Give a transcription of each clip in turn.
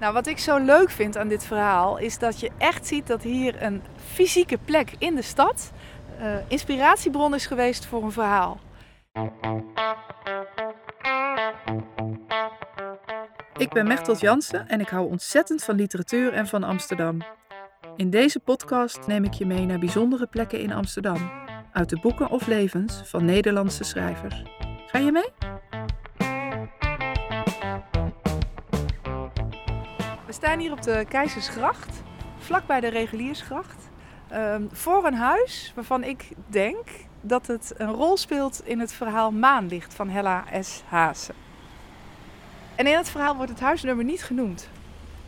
Nou, wat ik zo leuk vind aan dit verhaal is dat je echt ziet dat hier een fysieke plek in de stad uh, inspiratiebron is geweest voor een verhaal. Ik ben Mechtelt Jansen en ik hou ontzettend van literatuur en van Amsterdam. In deze podcast neem ik je mee naar bijzondere plekken in Amsterdam, uit de boeken of levens van Nederlandse schrijvers. Ga je mee? Staan hier op de Keizersgracht, vlakbij de Reguliersgracht, ehm, voor een huis waarvan ik denk dat het een rol speelt in het verhaal Maanlicht van Hella S. Haase. En in het verhaal wordt het huisnummer niet genoemd.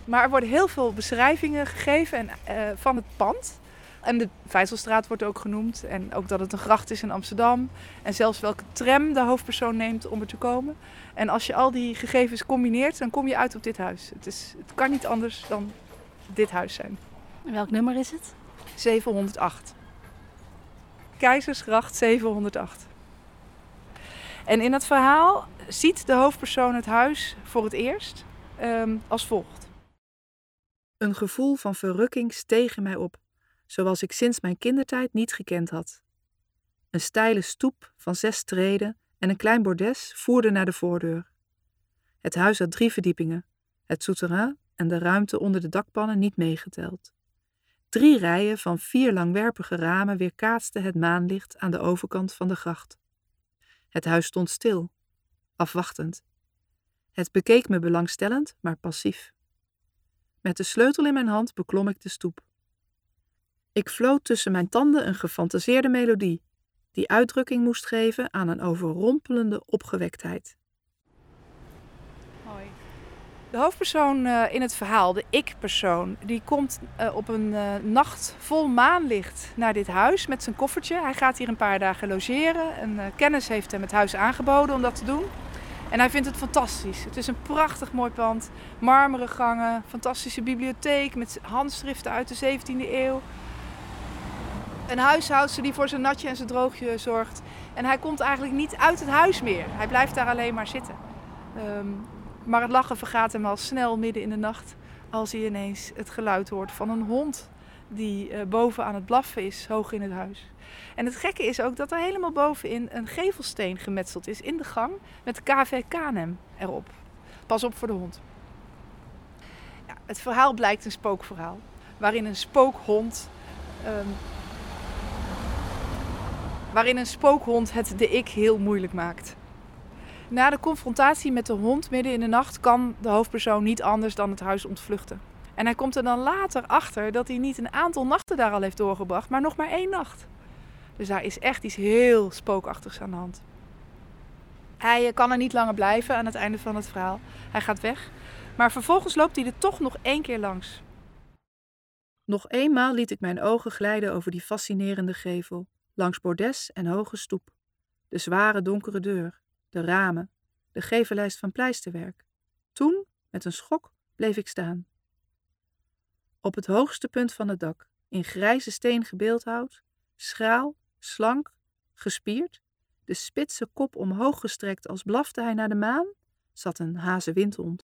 Maar er worden heel veel beschrijvingen gegeven en, uh, van het pand. En de Vijzelstraat wordt ook genoemd. En ook dat het een gracht is in Amsterdam. En zelfs welke tram de hoofdpersoon neemt om er te komen. En als je al die gegevens combineert, dan kom je uit op dit huis. Het, is, het kan niet anders dan dit huis zijn. En welk nummer is het? 708. Keizersgracht 708. En in het verhaal ziet de hoofdpersoon het huis voor het eerst um, als volgt. Een gevoel van verrukking steeg in mij op, zoals ik sinds mijn kindertijd niet gekend had. Een steile stoep van zes treden en een klein bordes voerden naar de voordeur. Het huis had drie verdiepingen, het souterrain en de ruimte onder de dakpannen niet meegeteld. Drie rijen van vier langwerpige ramen weerkaatsten het maanlicht aan de overkant van de gracht. Het huis stond stil, afwachtend. Het bekeek me belangstellend, maar passief. Met de sleutel in mijn hand beklom ik de stoep. Ik floot tussen mijn tanden een gefantaseerde melodie, die uitdrukking moest geven aan een overrompelende opgewektheid. Hoi. De hoofdpersoon uh, in het verhaal, de ik-persoon, die komt uh, op een uh, nacht vol maanlicht naar dit huis met zijn koffertje. Hij gaat hier een paar dagen logeren. Een kennis heeft hem het huis aangeboden om dat te doen. En hij vindt het fantastisch. Het is een prachtig mooi pand. Marmeren gangen, fantastische bibliotheek met handschriften uit de 17e eeuw. Een huishoudster die voor zijn natje en zijn droogje zorgt. En hij komt eigenlijk niet uit het huis meer. Hij blijft daar alleen maar zitten. Um, maar het lachen vergaat hem al snel midden in de nacht als hij ineens het geluid hoort van een hond die uh, boven aan het blaffen is, hoog in het huis. En het gekke is ook dat er helemaal bovenin een gevelsteen gemetseld is in de gang met KV Kanem erop. Pas op voor de hond. Ja, het verhaal blijkt een spookverhaal, waarin een spookhond. Um, waarin een spookhond het de ik heel moeilijk maakt. Na de confrontatie met de hond midden in de nacht kan de hoofdpersoon niet anders dan het huis ontvluchten. En hij komt er dan later achter dat hij niet een aantal nachten daar al heeft doorgebracht, maar nog maar één nacht. Dus daar is echt iets heel spookachtigs aan de hand. Hij eh, kan er niet langer blijven aan het einde van het verhaal. Hij gaat weg. Maar vervolgens loopt hij er toch nog één keer langs. Nog eenmaal liet ik mijn ogen glijden over die fascinerende gevel, langs bordes en hoge stoep. De zware donkere deur, de ramen, de gevellijst van pleisterwerk. Toen, met een schok, bleef ik staan. Op het hoogste punt van het dak, in grijze steen gebeeldhouwd, schraal, slank, gespierd, de spitse kop omhoog gestrekt als blafte hij naar de maan, zat een hazenwindhond.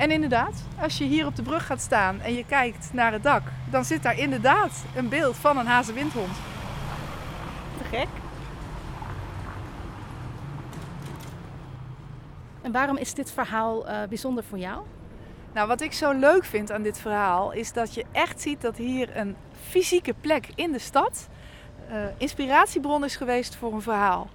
En inderdaad, als je hier op de brug gaat staan en je kijkt naar het dak, dan zit daar inderdaad een beeld van een hazenwindhond. Te gek. En waarom is dit verhaal uh, bijzonder voor jou? Nou, wat ik zo leuk vind aan dit verhaal is dat je echt ziet dat hier een fysieke plek in de stad uh, inspiratiebron is geweest voor een verhaal.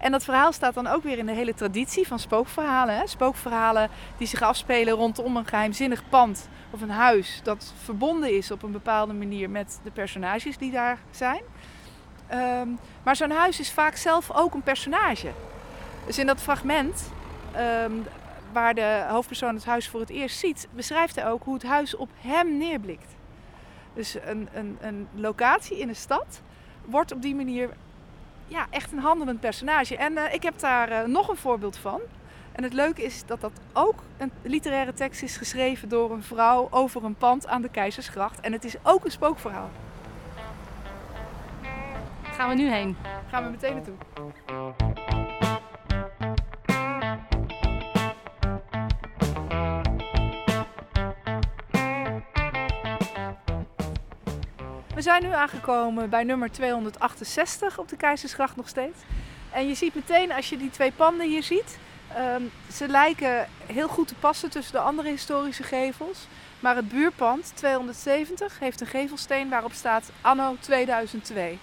En dat verhaal staat dan ook weer in de hele traditie van spookverhalen. Hè? Spookverhalen die zich afspelen rondom een geheimzinnig pand of een huis dat verbonden is op een bepaalde manier met de personages die daar zijn. Um, maar zo'n huis is vaak zelf ook een personage. Dus in dat fragment um, waar de hoofdpersoon het huis voor het eerst ziet, beschrijft hij ook hoe het huis op hem neerblikt. Dus een, een, een locatie in een stad wordt op die manier ja, echt een handelend personage. En uh, ik heb daar uh, nog een voorbeeld van. En het leuke is dat dat ook een literaire tekst is geschreven door een vrouw over een pand aan de Keizersgracht. En het is ook een spookverhaal. Gaan we nu heen? Gaan we meteen naartoe. We zijn nu aangekomen bij nummer 268 op de Keizersgracht nog steeds. En je ziet meteen als je die twee panden hier ziet, ehm, ze lijken heel goed te passen tussen de andere historische gevels. Maar het buurpand 270 heeft een gevelsteen waarop staat anno 2002.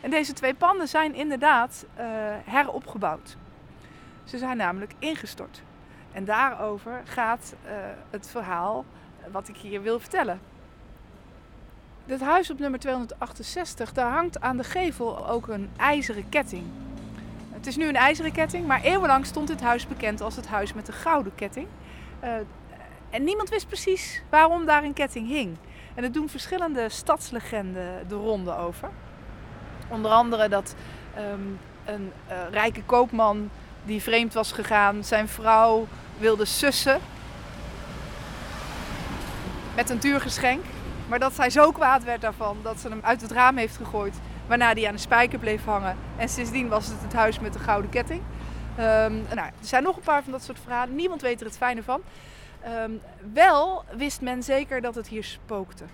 En deze twee panden zijn inderdaad uh, heropgebouwd. Ze zijn namelijk ingestort. En daarover gaat uh, het verhaal wat ik hier wil vertellen. Dit huis op nummer 268, daar hangt aan de gevel ook een ijzeren ketting. Het is nu een ijzeren ketting, maar eeuwenlang stond dit huis bekend als het huis met de gouden ketting. Uh, en niemand wist precies waarom daar een ketting hing. En er doen verschillende stadslegenden de ronde over. Onder andere dat um, een uh, rijke koopman die vreemd was gegaan, zijn vrouw wilde sussen met een duur geschenk. Maar dat zij zo kwaad werd daarvan dat ze hem uit het raam heeft gegooid. Waarna hij aan de spijker bleef hangen. En sindsdien was het het huis met de gouden ketting. Um, nou, er zijn nog een paar van dat soort verhalen. Niemand weet er het fijne van. Um, wel wist men zeker dat het hier spookte.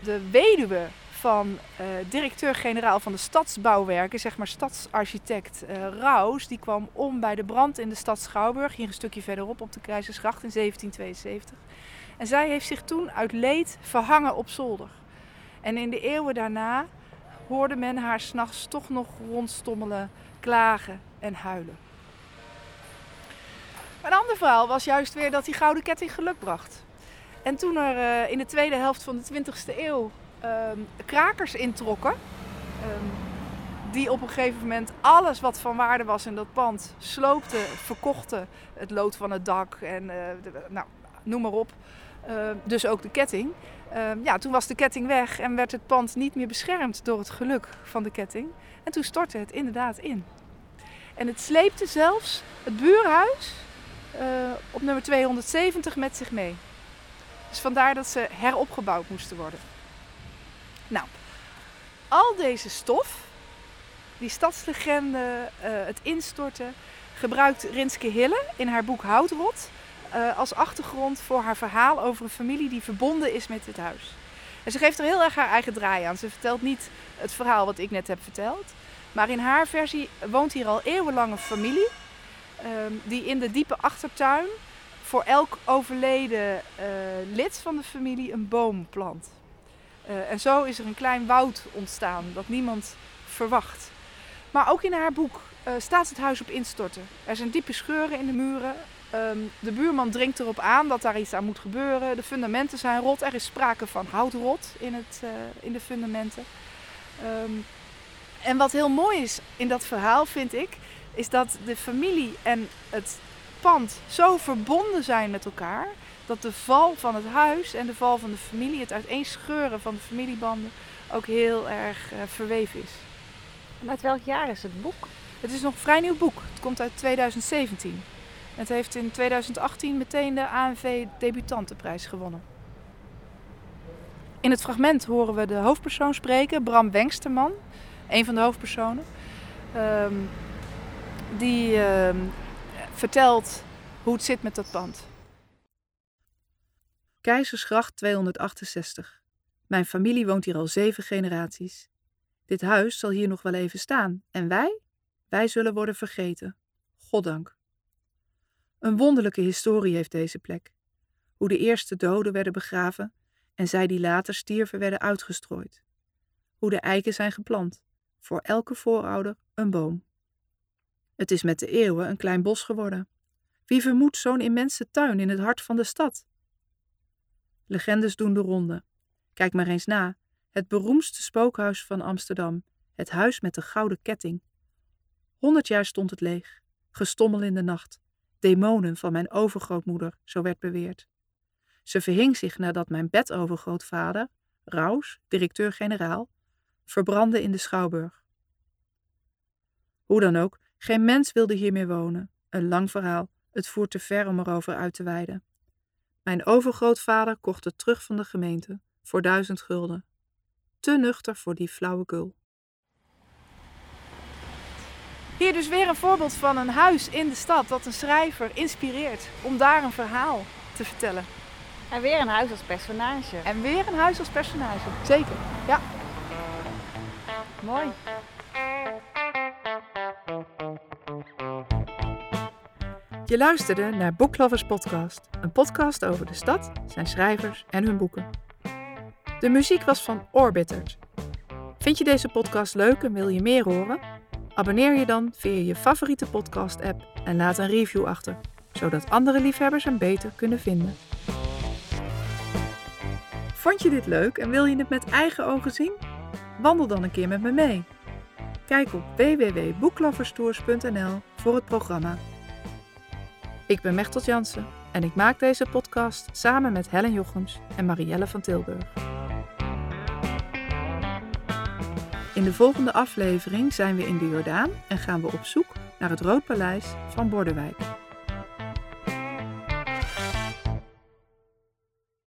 De weduwe van uh, directeur-generaal van de stadsbouwwerken, zeg maar stadsarchitect uh, Raus, die kwam om bij de brand in de stad Schouwburg, hier een stukje verderop op de Keizersgracht in 1772. En zij heeft zich toen uit leed verhangen op zolder. En in de eeuwen daarna hoorde men haar s'nachts toch nog rondstommelen, klagen en huilen. Een ander verhaal was juist weer dat die gouden ketting geluk bracht. En toen er uh, in de tweede helft van de 20e eeuw um, krakers introkken, um, die op een gegeven moment alles wat van waarde was in dat pand sloopten, verkochten. Het lood van het dak en de, nou, noem maar op. Uh, dus ook de ketting. ja, toen was de ketting weg en werd het pand niet meer beschermd door het geluk van de ketting. En toen stortte het inderdaad in. En het sleepte zelfs het buurhuis uh, op nummer 270 met zich mee. Dus vandaar dat ze heropgebouwd moesten worden. Nou, al deze stof, die stadslegende, uh, het instorten, gebruikt Rinske Hille in haar boek Houtrot uh, als achtergrond voor haar verhaal over een familie die verbonden is met dit huis. En ze geeft er heel erg haar eigen draai aan. Ze vertelt niet het verhaal wat ik net heb verteld. Maar in haar versie woont hier al eeuwenlang een familie um, die in de diepe achtertuin voor elk overleden uh, lid van de familie een boom plant. Uh, en zo is er een klein woud ontstaan dat niemand verwacht. Maar ook in haar boek staat het huis op instorten. Er zijn diepe scheuren in de muren. Um, de buurman dringt erop aan dat daar iets aan moet gebeuren. De fundamenten zijn rot. Er is sprake van houtrot in, het, in de fundamenten. Um, en wat heel mooi is in dat verhaal, vind ik, is dat de familie en het pand zo verbonden zijn met elkaar. Dat de val van het huis en de val van de familie, het uiteenscheuren van de familiebanden, ook heel erg uh, verweven is. En uit welk jaar is het boek? Het is nog een vrij nieuw boek. Het komt uit 2017. Het heeft in 2018 meteen de ANV Debutantenprijs gewonnen. In het fragment horen we de hoofdpersoon spreken, Bram Wengsterman, een van de hoofdpersonen. Um, die uh, vertelt hoe het zit met dat pand. Keizersgracht 268. Mijn familie woont hier al zeven generaties. Dit huis zal hier nog wel even staan en wij? Wij zullen worden vergeten. Goddank. Een wonderlijke historie heeft deze plek. Hoe de eerste doden werden begraven en zij die later stierven werden uitgestrooid. Hoe de eiken zijn geplant, voor elke voorouder een boom. Het is met de eeuwen een klein bos geworden. Wie vermoedt zo'n immense tuin in het hart van de stad? Legendes doen de ronde. Kijk maar eens na. Het beroemdste spookhuis van Amsterdam, het huis met de gouden ketting. Honderd jaar stond het leeg, gestommel in de nacht. Demonen van mijn overgrootmoeder, zo werd beweerd. Ze verhing zich nadat mijn bedovergrootvader, Raus, directeur-generaal, verbrandde in de schouwburg. Hoe dan ook, geen mens wilde hier meer wonen. Een lang verhaal, het voert te ver om erover uit te wijden. Mijn overgrootvader kocht het terug van de gemeente voor duizend gulden. Te nuchter voor die flauwekul. Hier dus weer een voorbeeld van een huis in de stad dat een schrijver inspireert om daar een verhaal te vertellen. En weer een huis als personage. En weer een huis als personage. Zeker, ja. Mooi. Je luisterde naar Booklovers Podcast, een podcast over de stad, zijn schrijvers en hun boeken. De muziek was van Orbiters. Vind je deze podcast leuk en wil je meer horen? Abonneer je dan via je favoriete podcast-app en laat een review achter, zodat andere liefhebbers hem beter kunnen vinden. Vond je dit leuk en wil je het met eigen ogen zien? Wandel dan een keer met me mee. Kijk op www.boekloverstours.nl voor het programma. Ik ben Mechtelt Jansen en ik maak deze podcast samen met Helen Jochems en Marielle van Tilburg. In de volgende aflevering zijn we in de Jordaan en gaan we op zoek naar het Rood Paleis van Bordewijk.